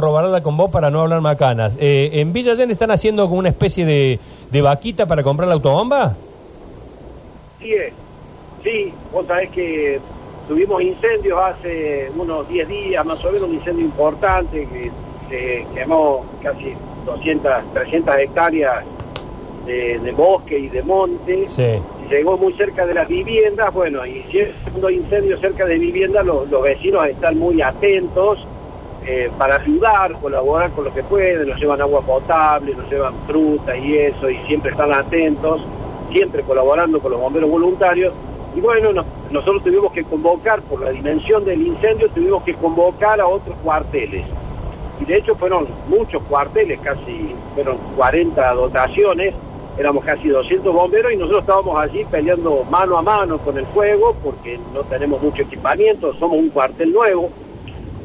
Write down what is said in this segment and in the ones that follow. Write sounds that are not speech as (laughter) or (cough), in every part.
robarla con vos para no hablar macanas. Eh, ¿En Villa Allende están haciendo como una especie de, de vaquita para comprar la autobomba? Sí, es. sí, vos sabés que tuvimos incendios hace unos 10 días, más o menos un incendio importante que se quemó casi 200, 300 hectáreas de, de bosque y de monte. Sí. Llegó muy cerca de las viviendas, bueno, y siendo hay incendios cerca de viviendas, los, los vecinos están muy atentos eh, para ayudar, colaborar con lo que pueden, nos llevan agua potable, nos llevan fruta y eso, y siempre están atentos, siempre colaborando con los bomberos voluntarios. Y bueno, nos- nosotros tuvimos que convocar, por la dimensión del incendio, tuvimos que convocar a otros cuarteles. Y de hecho fueron muchos cuarteles, casi fueron 40 dotaciones, éramos casi 200 bomberos y nosotros estábamos allí peleando mano a mano con el fuego porque no tenemos mucho equipamiento, somos un cuartel nuevo,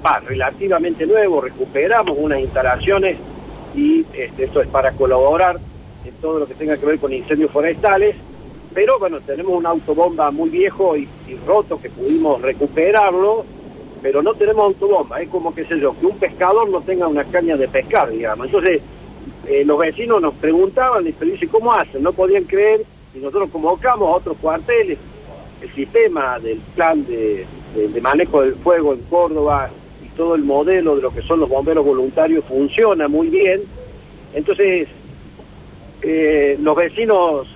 va, relativamente nuevo, recuperamos unas instalaciones y este, esto es para colaborar en todo lo que tenga que ver con incendios forestales, pero bueno, tenemos un autobomba muy viejo y, roto que pudimos recuperarlo, pero no tenemos autobomba, es como que sé yo, que un pescador no tenga una caña de pescar, digamos. Entonces, eh, los vecinos nos preguntaban, y dice, ¿cómo hacen? No podían creer, y nosotros convocamos a otros cuarteles, el sistema del plan de, manejo del fuego en Córdoba todo el modelo de lo que son los bomberos voluntarios funciona muy bien. Entonces, eh, los vecinos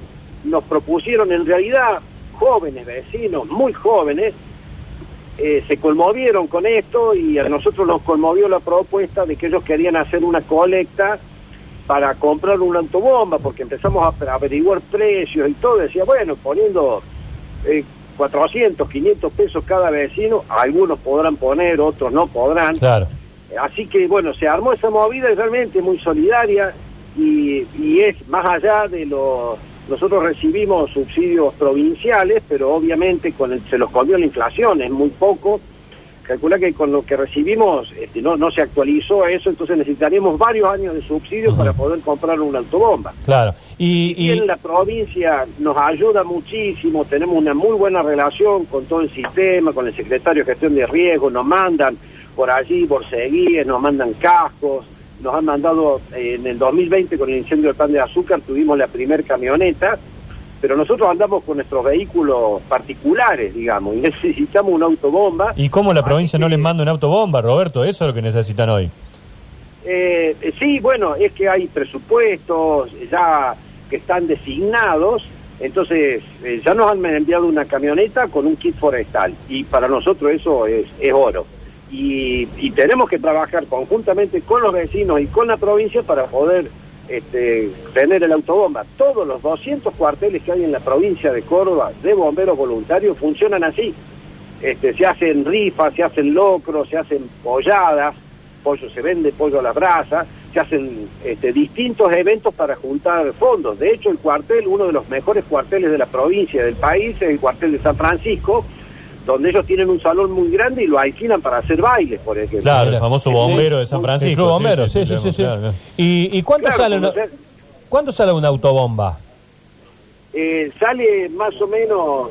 nos propusieron, en realidad, jóvenes vecinos, muy jóvenes, eh, se conmovieron con esto y a nosotros nos conmovió la propuesta de que ellos querían hacer una colecta para comprar una autobomba, porque empezamos a averiguar precios y todo, decía, bueno, poniendo eh, 400, 500 pesos cada vecino, algunos podrán poner, otros no podrán. Claro. Así que bueno, se armó esa movida y realmente muy solidaria y, y es más allá de los... Nosotros recibimos subsidios provinciales, pero obviamente con el- se los comió la inflación, es muy poco. Calcula que con lo que recibimos este, no, no se actualizó eso, entonces necesitaríamos varios años de subsidios Ujú. para poder comprar una autobomba. Claro. Y, en la provincia nos ayuda muchísimo, tenemos una muy buena relación con todo el sistema, con el secretario de gestión de riesgo, nos mandan por allí, por seguir, nos mandan cascos, nos han mandado eh, en el 2020 con el incendio del pan de azúcar, tuvimos la primer camioneta, pero nosotros andamos con nuestros vehículos particulares, digamos, y (laughs) necesitamos una autobomba. ¿y cómo la provincia no les manda una autobomba, Roberto? Eso es lo que necesitan hoy. Eh, eh, sí, bueno, es que hay presupuestos ya que están designados, entonces eh, ya nos han enviado una camioneta con un kit forestal y para nosotros eso es, es oro. Y, y tenemos que trabajar conjuntamente con los vecinos y con la provincia para poder este, tener el autobomba. Todos los 200 cuarteles que hay en la provincia de Córdoba de bomberos voluntarios funcionan así. Este, se hacen rifas, se hacen locros, se hacen polladas, pollo se vende, pollo a la brasa, se hacen este, distintos eventos para juntar fondos. De hecho, el cuartel, uno de los mejores cuarteles de la provincia, del país, es el cuartel de San Francisco, donde ellos tienen un salón muy grande y lo alquilan para hacer bailes, por ejemplo. Claro, el famoso bombero de San Francisco. el club bombero, sí, sí, sí, sí. claro, claro. ¿Y, y cuánto, Claro, sale una, cuánto sale una autobomba? Eh, sale más o menos,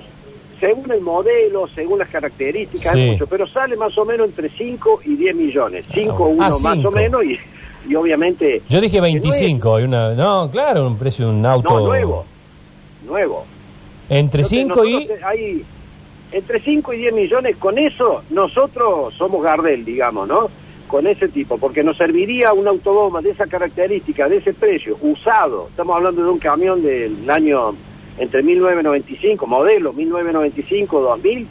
según el modelo, según las características, Sí. mucho, pero sale más o menos entre 5 y 10 millones. 5 uno Ah, más cinco. o menos y, y obviamente... Yo dije que 25. Hay una, no, claro, un precio de un auto. No, nuevo. Nuevo. Entre Entonces, 5 y. Hay entre 5 y 10 millones, con eso nosotros somos Gardel, digamos, ¿no? Con ese tipo, porque nos serviría una autobomba de esa característica, de ese precio, usado. Estamos hablando de un camión del año entre 1995, modelo 1995-2000.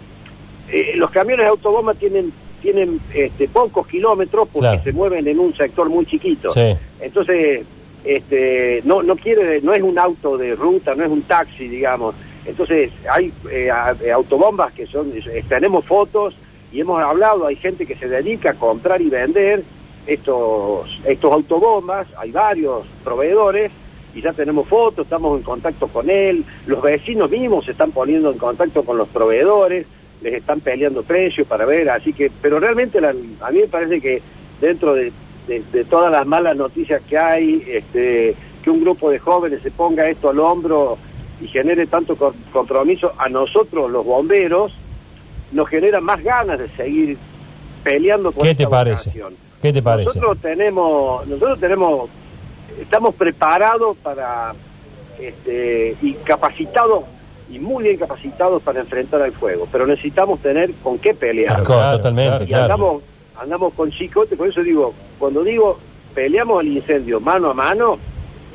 Eh, los camiones de autobomba tienen tienen este, pocos kilómetros porque Claro. se mueven en un sector muy chiquito. Sí. Entonces, este, no, no quiere, no es un auto de ruta, no es un taxi, digamos. Entonces, hay eh, eh, autobombas que son, tenemos fotos y hemos hablado, hay gente que se dedica a comprar y vender estos, estos autobombas, hay varios proveedores y ya tenemos fotos, estamos en contacto con él, los vecinos mismos se están poniendo en contacto con los proveedores, les están peleando precios para ver, así que, pero realmente a mí me parece que dentro de, de- de todas las malas noticias que hay, este, que un grupo de jóvenes se ponga esto al hombro y genere tanto co- compromiso a nosotros los bomberos, nos genera más ganas de seguir peleando por ¿Qué esta te parece? vocación. ¿Qué te parece? Nosotros tenemos, nosotros tenemos, estamos preparados para este, y capacitados y muy bien capacitados para enfrentar al fuego, pero necesitamos tener con qué pelear. Claro, claro, totalmente, y claro. andamos, andamos con chicote, por eso digo, cuando digo peleamos el incendio mano a mano,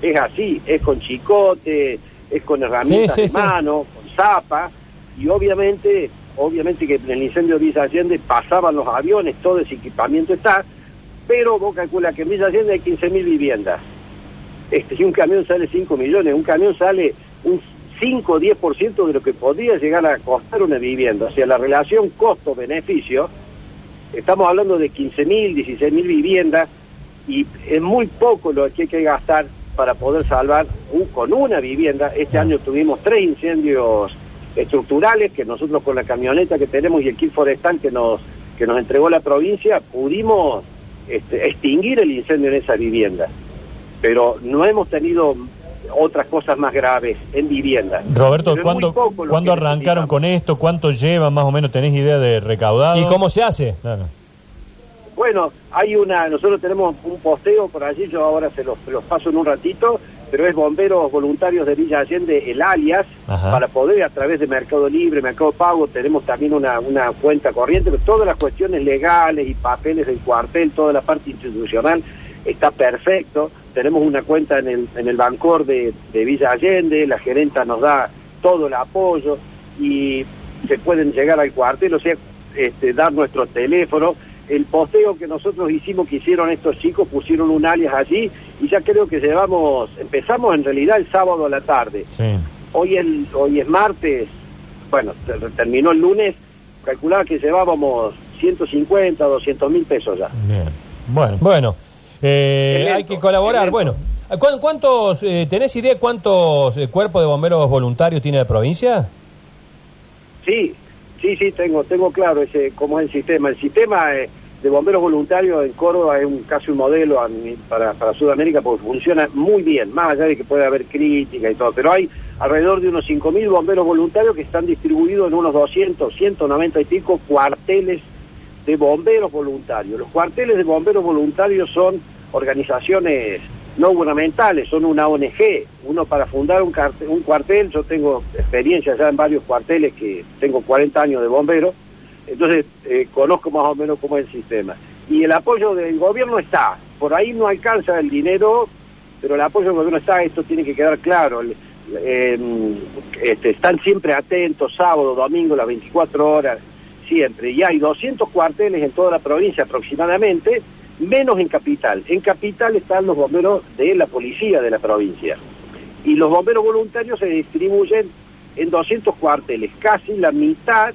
es así, es con chicote, es con herramientas Sí, sí, de mano, con zapa, y obviamente, obviamente que en el incendio de Villa Allende pasaban los aviones, todo ese equipamiento está, pero vos calcula que en Villa Allende hay 15.000 viviendas. Este, si un camión sale 5 millones, un camión sale un 5 o 10% de lo que podría llegar a costar una vivienda. O sea, la relación costo-beneficio, estamos hablando de 15.000, 16.000 viviendas y es muy poco lo que hay que gastar para poder salvar un- con una vivienda. Este año tuvimos tres incendios estructurales que nosotros con la camioneta que tenemos y el kit forestal que nos, que nos entregó la provincia pudimos este, extinguir el incendio en esa vivienda. Pero no hemos tenido otras cosas más graves en vivienda. Roberto, ¿cuándo, ¿cuándo arrancaron con esto? ¿Cuánto llevan más o menos? ¿Tenés idea de recaudado? ¿Y cómo se hace? Claro. Bueno, hay una, nosotros tenemos un posteo por allí, yo ahora se los, se los paso en un ratito, pero es Bomberos Voluntarios de Villa Allende, el alias, Ajá. para poder a través de Mercado Libre, Mercado Pago, tenemos también una, una cuenta corriente, pero todas las cuestiones legales y papeles del cuartel, toda la parte institucional está perfecto, tenemos una cuenta en el, en el Bancor de, de Villa Allende, la gerenta nos da todo el apoyo y se pueden llegar al cuartel, o sea, este, dar nuestro teléfono. El posteo que nosotros hicimos, que hicieron estos chicos, pusieron un alias allí y ya creo que llevamos, empezamos en realidad el sábado a la tarde. Sí. Hoy, el, hoy es martes, bueno, ter- terminó el lunes, calculaba que llevábamos 150, 200 mil pesos ya. Bien. Bueno. Bueno, eh, Evento, hay que colaborar. evento. Bueno, ¿cu- ¿cuántos, eh, tenés idea cuántos eh, cuerpos de bomberos voluntarios tiene la provincia? Sí, sí, sí, tengo, tengo claro ese cómo es el sistema. El sistema eh, de bomberos voluntarios en Córdoba es un, casi un modelo para, para Sudamérica porque funciona muy bien, más allá de que puede haber crítica y todo, pero hay alrededor de unos 5.000 bomberos voluntarios que están distribuidos en unos 200, 190 y pico cuarteles de bomberos voluntarios. Los cuarteles de bomberos voluntarios son organizaciones no gubernamentales, son una ONG. Uno para fundar un, carte- un cuartel, yo tengo experiencia ya en varios cuarteles que tengo 40 años de bombero, entonces eh, conozco más o menos cómo es el sistema. Y el apoyo del gobierno está, por ahí no alcanza el dinero, pero el apoyo del gobierno está, esto tiene que quedar claro. Eh, este, están siempre atentos, sábado, domingo, las 24 horas, siempre. Y hay 200 cuarteles en toda la provincia aproximadamente, menos en capital. En capital están los bomberos de la policía de la provincia. Y los bomberos voluntarios se distribuyen en 200 cuarteles, casi la mitad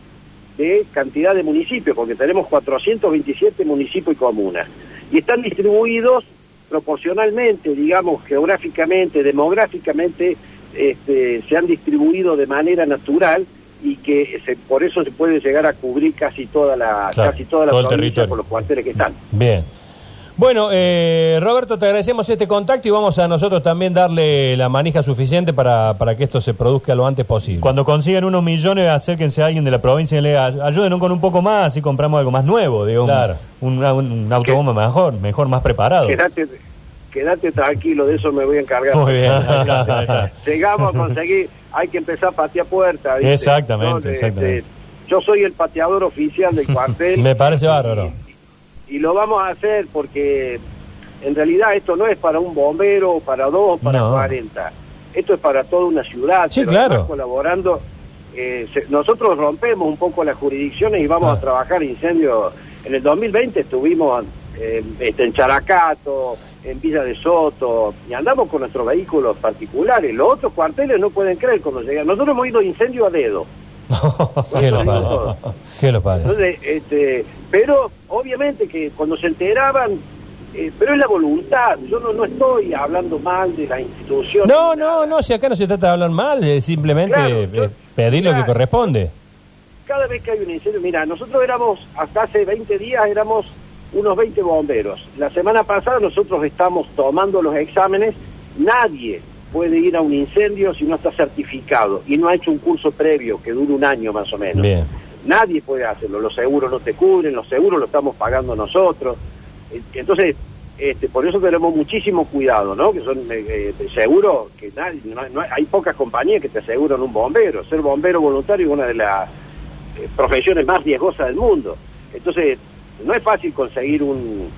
de cantidad de municipios, porque tenemos 427 municipios y comunas. Y están distribuidos proporcionalmente, digamos, geográficamente, demográficamente, este, se han distribuido de manera natural y que se- por eso se puede llegar a cubrir casi toda la, Claro, casi toda la provincia por los cuarteles que están. Bien. Bueno, eh, Roberto, te agradecemos este contacto y vamos a nosotros también darle la manija suficiente para, para que esto se produzca lo antes posible. Cuando consigan unos millones, acérquense a alguien de la provincia y le ayúdenos con un poco más y compramos algo más nuevo, digo, un- Claro. un, un, un autobomba mejor, mejor, más preparado. Quédate, quédate tranquilo, de eso me voy a encargar. Muy bien. (laughs) llegamos a (laughs) conseguir, hay que empezar a patear puertas. Exactamente, Yo, exactamente. este, yo soy el pateador oficial del cuartel. (laughs) Me parece bárbaro. Y, lo vamos a hacer porque en realidad esto no es para un bombero, para dos, para No. 40. Esto es para toda una ciudad. Sí, claro. colaborando. eh, se- nosotros rompemos un poco las jurisdicciones y vamos Ah. a trabajar incendios. En el 2020 estuvimos eh, este, en Characato, en Villa de Soto, y andamos con nuestros vehículos particulares. Los otros cuarteles no pueden creer cuando llegan. Nosotros hemos ido incendio a dedo. (laughs) ¿Qué lo todo. ¿Qué lo padre? Entonces, este, pero obviamente que cuando se enteraban, eh, pero es la voluntad. Yo no, no estoy hablando mal de la institución. No, no, no, si acá no se trata de hablar mal, es simplemente Claro, eh, yo- pedir lo que corresponde. Cada vez que hay un incendio, mira, nosotros éramos, hasta hace 20 días éramos unos 20 bomberos. La semana pasada nosotros estamos tomando los exámenes. Nadie puede ir a un incendio si no está certificado y no ha hecho un curso previo que dure un año más o menos. Bien. Nadie puede hacerlo, los seguros no te cubren, los seguros lo estamos pagando nosotros. Entonces, este, por eso tenemos muchísimo cuidado, ¿no? Que son eh, eh, seguro que nadie, no, no hay- pocas compañías que te aseguran un bombero. Ser bombero voluntario es una de las eh, profesiones más riesgosas del mundo. Entonces, no es fácil conseguir un-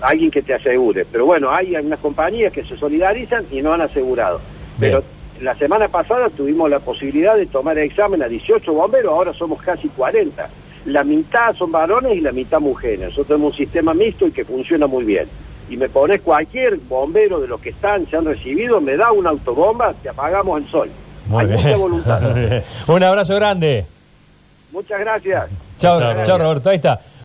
alguien que te asegure. Pero bueno, hay algunas compañías que se solidarizan y no han asegurado. Pero la semana pasada tuvimos la posibilidad de tomar examen a 18 bomberos, ahora somos casi 40. La mitad son varones y la mitad mujeres. Nosotros tenemos un sistema mixto y que funciona muy bien. Y me pones cualquier bombero de los que están, se han recibido, me da una autobomba, te apagamos el sol. Muy Hay bien. mucha voluntad. (laughs) Un abrazo grande. Muchas gracias. Chao, Chao. Roberto. Ahí está.